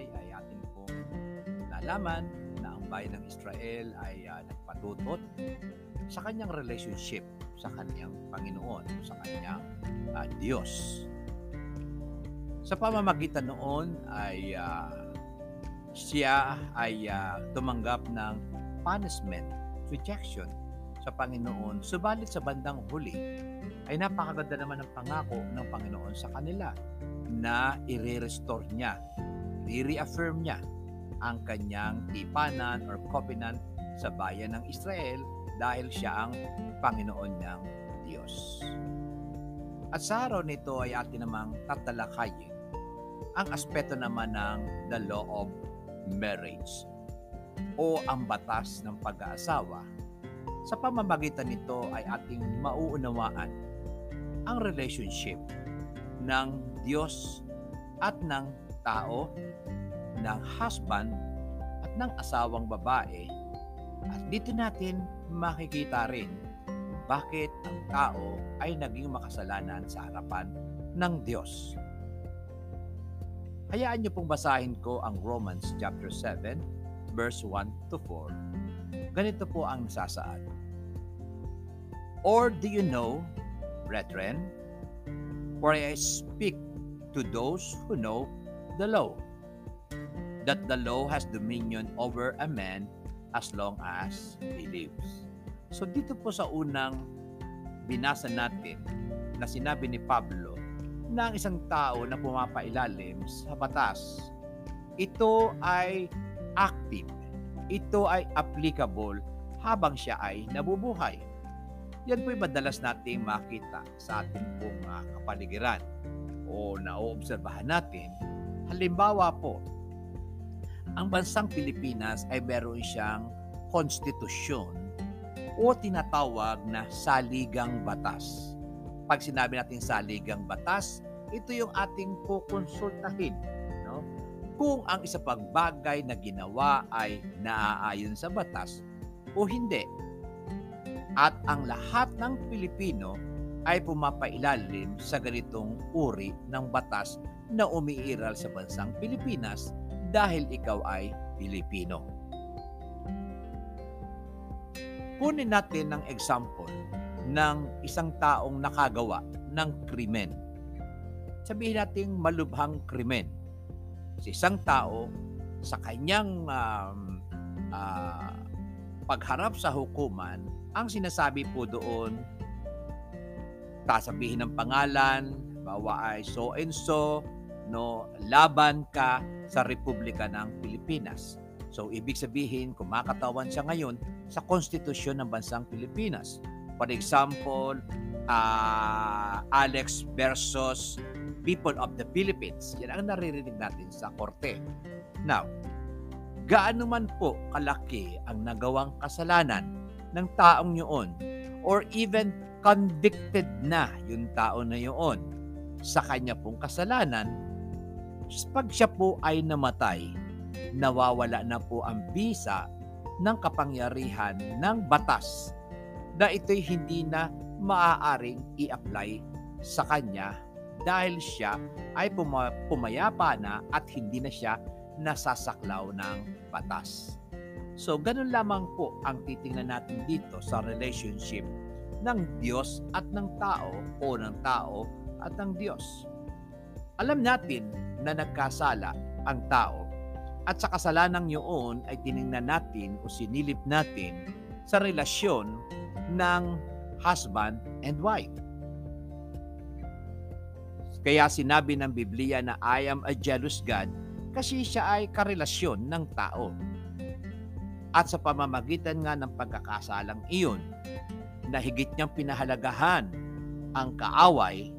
buhay ay atin pong nalaman na ang bayan ng Israel ay uh, nagpatutot sa kanyang relationship sa kanyang Panginoon, sa kanyang uh, Diyos. Sa pamamagitan noon ay uh, siya ay uh, tumanggap ng punishment, rejection sa Panginoon. Subalit sa bandang huli ay napakaganda naman ng pangako ng Panginoon sa kanila na i-restore niya, i-reaffirm niya ang kanyang tipanan or covenant sa bayan ng Israel dahil siya ang Panginoon niyang Diyos. At sa araw nito ay atin namang tatalakayin ang aspeto naman ng the law of marriage o ang batas ng pag-aasawa. Sa pamamagitan nito ay ating mauunawaan ang relationship ng Diyos at ng tao, ng husband at ng asawang babae. At dito natin makikita rin bakit ang tao ay naging makasalanan sa harapan ng Diyos. Hayaan niyo pong basahin ko ang Romans chapter 7 verse 1 to 4. Ganito po ang nasasaad. Or do you know, brethren, for I speak to those who know the law, that the law has dominion over a man as long as he lives. So dito po sa unang binasa natin na sinabi ni Pablo ng isang tao na pumapailalim sa batas. Ito ay active. Ito ay applicable habang siya ay nabubuhay. Yan po'y madalas nating makita sa ating pong uh, kapaligiran o naoobserbahan natin. Halimbawa po, ang bansang Pilipinas ay meron siyang konstitusyon o tinatawag na saligang batas pag sinabi natin saligang batas, ito yung ating kukonsultahin. No? Kung ang isa pang bagay na ginawa ay naaayon sa batas o hindi. At ang lahat ng Pilipino ay pumapailalim sa ganitong uri ng batas na umiiral sa bansang Pilipinas dahil ikaw ay Pilipino. Kunin natin ng example ng isang taong nakagawa ng krimen. Sabihin nating malubhang krimen. Si isang tao sa kanyang um, uh, pagharap sa hukuman, ang sinasabi po doon, tasabihin ng pangalan, bawa ay so and so, no, laban ka sa Republika ng Pilipinas. So, ibig sabihin, kumakatawan siya ngayon sa konstitusyon ng bansang Pilipinas. For example, uh, Alex versus People of the Philippines. Yan ang naririnig natin sa korte. Now, gaano man po kalaki ang nagawang kasalanan ng taong yun or even convicted na yung tao na yun sa kanya pong kasalanan, pag siya po ay namatay, nawawala na po ang visa ng kapangyarihan ng batas na ito'y hindi na maaaring i-apply sa kanya dahil siya ay pumayapa na at hindi na siya nasasaklaw ng batas. So, ganun lamang po ang titingnan natin dito sa relationship ng Diyos at ng tao o ng tao at ng Diyos. Alam natin na nagkasala ang tao at sa kasalanang yun ay tiningnan natin o sinilip natin sa relasyon ng husband and wife. Kaya sinabi ng Biblia na I am a jealous God kasi siya ay karelasyon ng tao. At sa pamamagitan nga ng pagkakasalang iyon, na higit niyang pinahalagahan ang kaaway,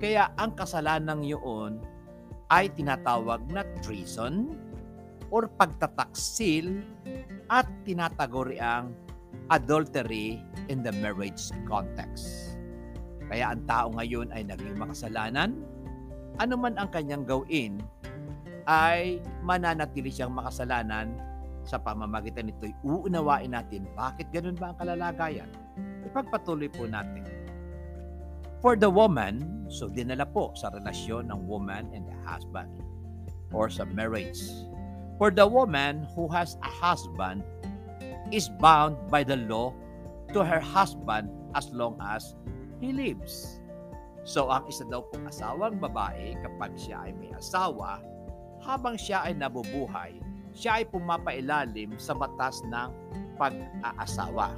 kaya ang kasalanan yun ay tinatawag na treason or pagtataksil at tinataguri ang adultery in the marriage context. Kaya ang tao ngayon ay naging makasalanan, ano man ang kanyang gawin, ay mananatili siyang makasalanan sa pamamagitan nito'y uunawain natin bakit ganun ba ang kalalagayan. Ipagpatuloy po natin. For the woman, so dinala po sa relasyon ng woman and the husband. or sa marriage. For the woman who has a husband is bound by the law to her husband as long as he lives. So ang isa daw pong asawang babae kapag siya ay may asawa, habang siya ay nabubuhay, siya ay pumapailalim sa batas ng pag-aasawa.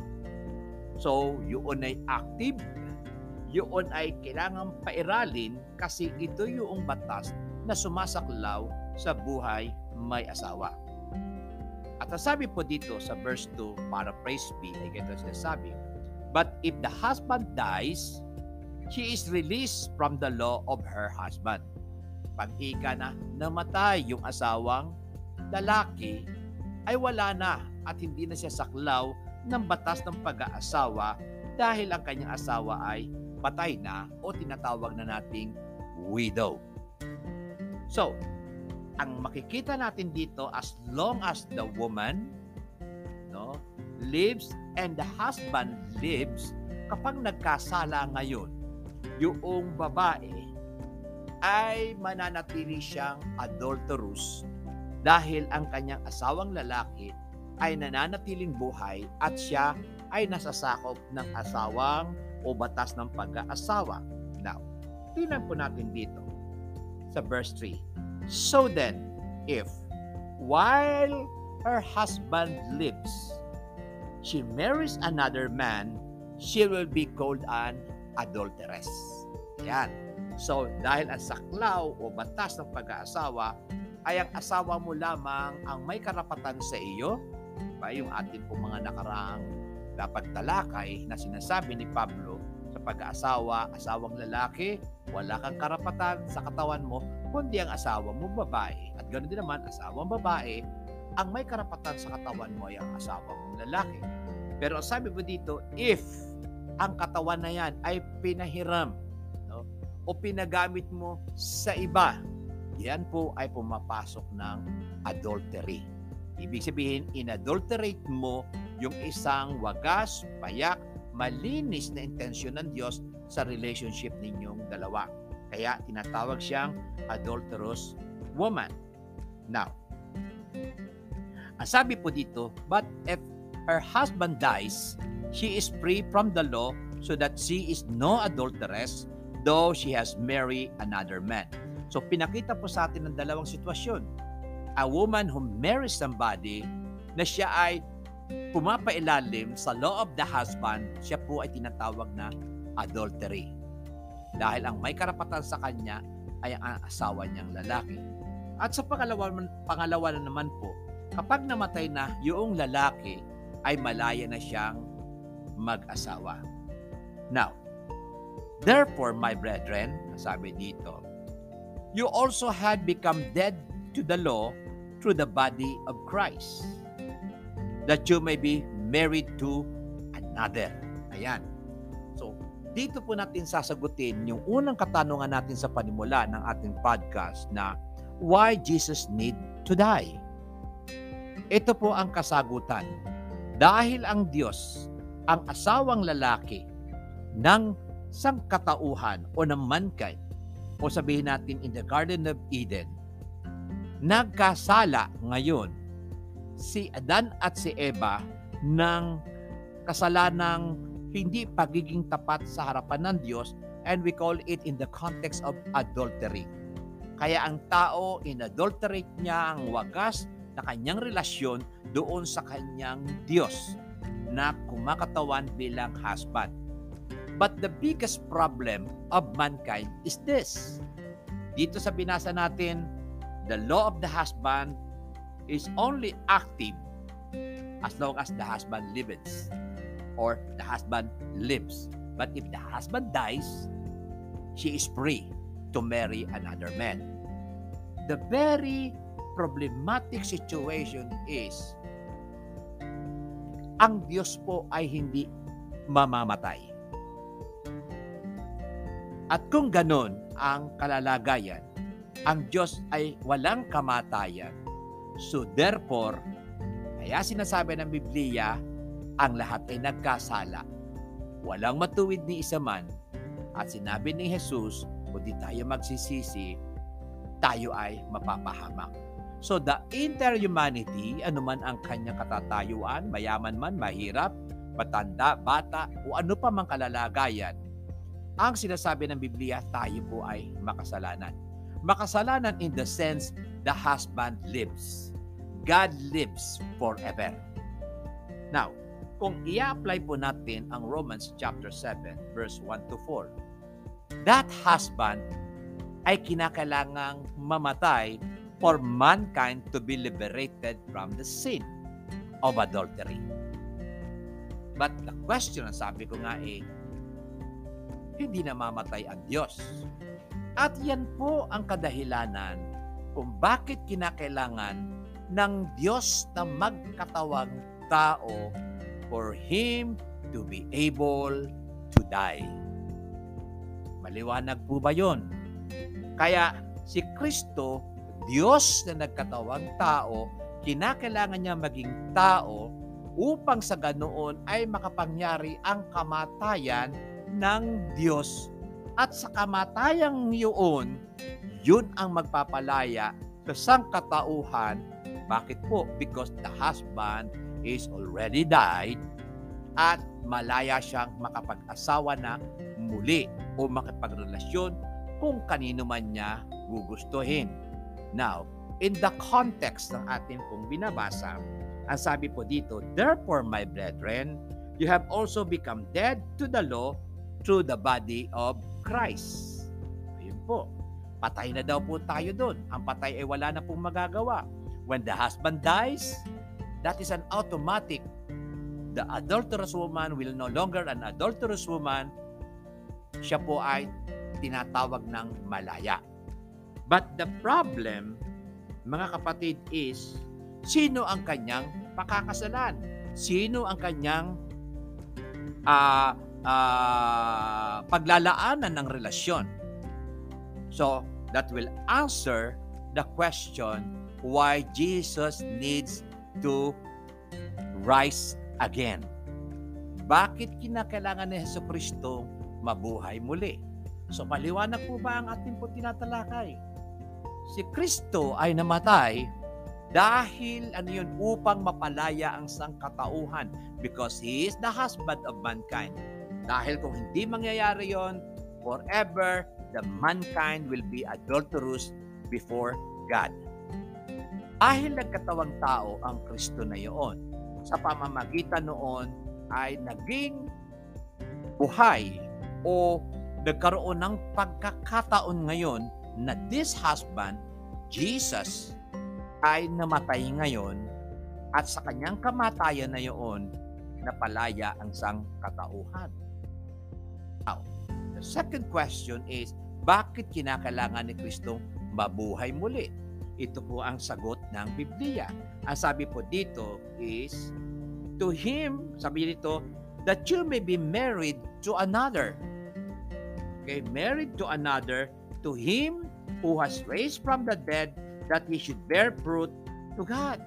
So, yun ay active, yun ay kailangan pairalin kasi ito yung batas na sumasaklaw sa buhay may asawa. At sabi po dito sa verse 2, para praise be, ay ganito sinasabi, But if the husband dies, she is released from the law of her husband. Pag ika na namatay yung asawang lalaki, ay wala na at hindi na siya saklaw ng batas ng pag-aasawa dahil ang kanyang asawa ay patay na o tinatawag na nating widow. So, ang makikita natin dito as long as the woman no lives and the husband lives kapag nagkasala ngayon yung babae ay mananatili siyang adulterous dahil ang kanyang asawang lalaki ay nananatiling buhay at siya ay nasasakop ng asawang o batas ng pag-aasawa. Now, tingnan po natin dito sa verse 3. So then, if while her husband lives, she marries another man, she will be called an adulteress. Yan. So, dahil ang saklaw o batas ng pag-aasawa ay ang asawa mo lamang ang may karapatan sa iyo, ba yung ating po mga nakaraang dapat talakay na sinasabi ni Pablo sa pag-aasawa, asawang lalaki, wala kang karapatan sa katawan mo kundi ang asawa mo babae. At ganoon din naman, asawang babae, ang may karapatan sa katawan mo ay ang asawa mong lalaki. Pero sabi mo dito, if ang katawan na yan ay pinahiram no, o pinagamit mo sa iba, yan po ay pumapasok ng adultery. Ibig sabihin, inadulterate mo yung isang wagas, payak, malinis na intensyon ng Diyos sa relationship ninyong dalawa. Kaya tinatawag siyang adulterous woman. Now, ang sabi po dito, but if her husband dies, she is free from the law so that she is no adulteress though she has married another man. So pinakita po sa atin ng dalawang sitwasyon. A woman who marries somebody na siya ay pumapailalim sa law of the husband, siya po ay tinatawag na adultery dahil ang may karapatan sa kanya ay ang asawa niyang lalaki. At sa pangalawa, pangalawa na naman po, kapag namatay na yung lalaki, ay malaya na siyang mag-asawa. Now, therefore, my brethren, sabi dito, you also had become dead to the law through the body of Christ, that you may be married to another. Ayan. Dito po natin sasagutin yung unang katanungan natin sa panimula ng ating podcast na why Jesus need to die. Ito po ang kasagutan. Dahil ang Diyos, ang asawang lalaki ng sangkatauhan o ng mankind, o sabihin natin in the Garden of Eden, nagkasala ngayon si Adan at si Eva ng kasalanang hindi pagiging tapat sa harapan ng Diyos and we call it in the context of adultery. Kaya ang tao, inadulterate niya ang wagas na kanyang relasyon doon sa kanyang Diyos na kumakatawan bilang husband. But the biggest problem of mankind is this. Dito sa binasa natin, the law of the husband is only active as long as the husband lives or the husband lives. But if the husband dies, she is free to marry another man. The very problematic situation is ang Diyos po ay hindi mamamatay. At kung ganon ang kalalagayan, ang Diyos ay walang kamatayan. So therefore, kaya sinasabi ng Biblia, ang lahat ay nagkasala. Walang matuwid ni isa man. At sinabi ni Jesus, kung di tayo magsisisi, tayo ay mapapahamak. So the interhumanity, anuman ang kanyang katatayuan, mayaman man, mahirap, matanda, bata, o ano pa mang kalalagayan, ang sinasabi ng Biblia, tayo po ay makasalanan. Makasalanan in the sense the husband lives. God lives forever. Now, kung i-apply po natin ang Romans chapter 7 verse 1 to 4, that husband ay kinakailangang mamatay for mankind to be liberated from the sin of adultery. But the question, sabi ko nga eh, hindi namamatay ang Diyos. At yan po ang kadahilanan kung bakit kinakailangan ng Diyos na magkatawang tao for Him to be able to die. Maliwanag po ba yon? Kaya si Kristo, Diyos na nagkatawang tao, kinakailangan niya maging tao upang sa ganoon ay makapangyari ang kamatayan ng Diyos. At sa kamatayang yun, yun ang magpapalaya sa sangkatauhan. Bakit po? Because the husband is already died at malaya siyang makapag-asawa na muli o makipagrelasyon kung kanino man niya gugustuhin. Now, in the context ng ating pong binabasa, ang sabi po dito, Therefore, my brethren, you have also become dead to the law through the body of Christ. Ayun po. Patay na daw po tayo doon. Ang patay ay wala na pong magagawa. When the husband dies, that is an automatic. The adulterous woman will no longer an adulterous woman. Siya po ay tinatawag ng malaya. But the problem, mga kapatid, is sino ang kanyang pakakasalan? Sino ang kanyang uh, uh, paglalaanan ng relasyon? So, that will answer the question why Jesus needs to rise again. Bakit kinakailangan ni Heso Kristo mabuhay muli? So maliwanag po ba ang ating po tinatalakay? Si Kristo ay namatay dahil ano yun upang mapalaya ang sangkatauhan because He is the husband of mankind. Dahil kung hindi mangyayari yon, forever the mankind will be adulterous before God. Dahil nagkatawang tao ang Kristo na iyon, sa pamamagitan noon ay naging buhay o nagkaroon ng pagkakataon ngayon na this husband, Jesus, ay namatay ngayon at sa kanyang kamatayan na iyon, napalaya ang sang katauhan. Now, the second question is, bakit kinakailangan ni Kristo mabuhay muli? Ito po ang sagot ng Biblia. Ang sabi po dito is, to Him, sabi dito, that you may be married to another okay, married to another, to him who has raised from the dead, that he should bear fruit to God.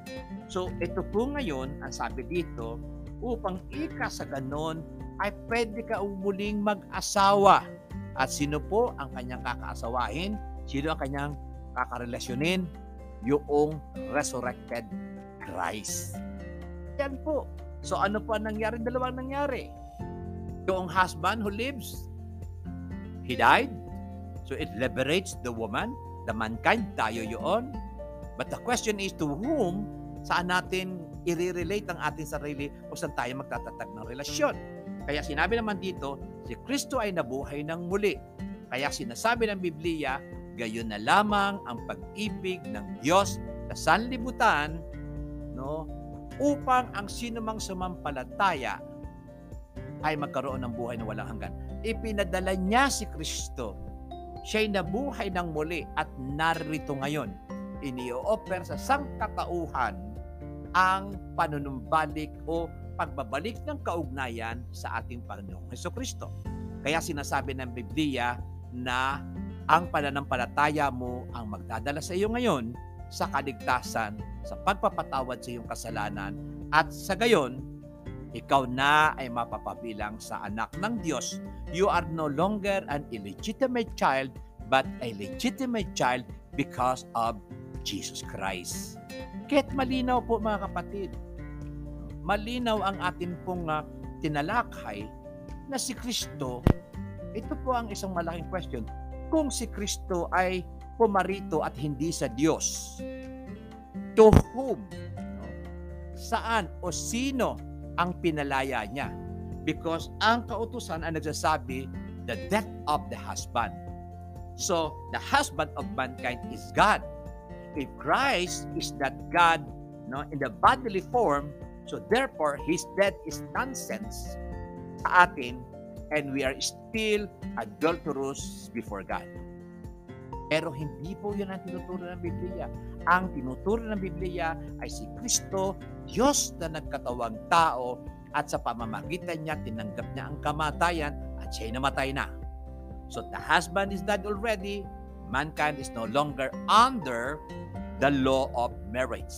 So, ito po ngayon, ang sabi dito, upang ika sa ganon, ay pwede ka umuling mag-asawa. At sino po ang kanyang kakaasawahin? Sino ang kanyang kakarelasyonin? Yung resurrected Christ. Yan po. So ano po ang nangyari? Dalawang nangyari. Yung husband who lives He died. So it liberates the woman, the mankind, tayo yun. But the question is to whom saan natin i-relate ang ating sarili o saan tayo magtatatag ng relasyon. Kaya sinabi naman dito, si Kristo ay nabuhay ng muli. Kaya sinasabi ng Biblia, gayon na lamang ang pag-ibig ng Diyos sa sanlibutan no, upang ang sinumang sumampalataya ay magkaroon ng buhay na walang hanggan ipinadala niya si Kristo. Siya'y nabuhay ng muli at narito ngayon. Ini-offer sa sangkatauhan ang panunumbalik o pagbabalik ng kaugnayan sa ating Panginoong Heso Kristo. Kaya sinasabi ng Biblia na ang pananampalataya mo ang magdadala sa iyo ngayon sa kaligtasan, sa pagpapatawad sa iyong kasalanan, at sa gayon, ikaw na ay mapapabilang sa anak ng Diyos. You are no longer an illegitimate child, but a legitimate child because of Jesus Christ. Kahit malinaw po mga kapatid, malinaw ang atin pong uh, tinalakay na si Kristo, ito po ang isang malaking question. Kung si Kristo ay pumarito at hindi sa Diyos, to whom? Saan o sino ang pinalaya niya? Because ang kautusan ay nagsasabi, the death of the husband. So, the husband of mankind is God. If Christ is that God no, in the bodily form, so therefore, His death is nonsense sa atin and we are still adulterous before God. Pero hindi po yun ang tinuturo ng Biblia. Ang tinuturo ng Biblia ay si Kristo, Diyos na nagkatawang tao at sa pamamagitan niya tinanggap niya ang kamatayan at siya'y namatay na. So the husband is dead already, mankind is no longer under the law of marriage.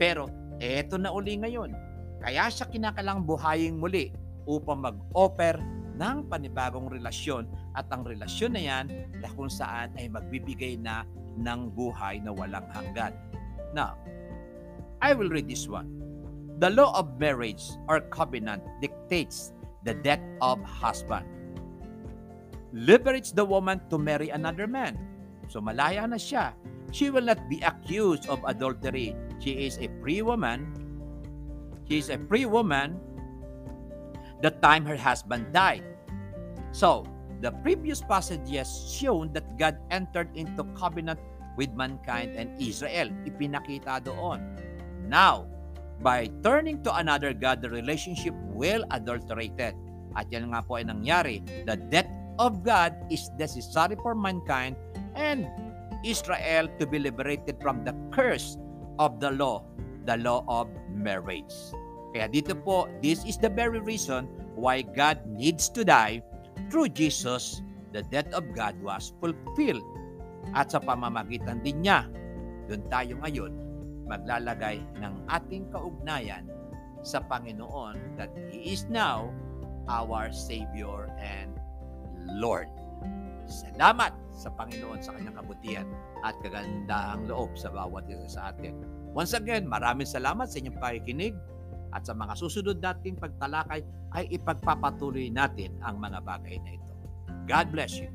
Pero eto na uli ngayon. Kaya siya kinakalang buhaying muli upang mag-offer ng panibagong relasyon at ang relasyon na yan na kung saan ay magbibigay na ng buhay na walang hanggan. Now, I will read this one. The law of marriage or covenant dictates the death of husband. Liberates the woman to marry another man. So malaya na siya. She will not be accused of adultery. She is a free woman. She is a free woman the time her husband died. So, the previous passages shown that God entered into covenant with mankind and Israel. Ipinakita doon. Now, by turning to another God, the relationship will adulterated. At yan nga po ay nangyari. The death of God is necessary for mankind and Israel to be liberated from the curse of the law, the law of marriage. Kaya dito po, this is the very reason why God needs to die. Through Jesus, the death of God was fulfilled. At sa pamamagitan din niya, doon tayo ngayon maglalagay ng ating kaugnayan sa Panginoon that He is now our Savior and Lord. Salamat sa Panginoon sa kanyang kabutihan at kagandahang loob sa bawat isa sa atin. Once again, maraming salamat sa inyong pakikinig. At sa mga susunod nating pagtalakay ay ipagpapatuloy natin ang mga bagay na ito. God bless you.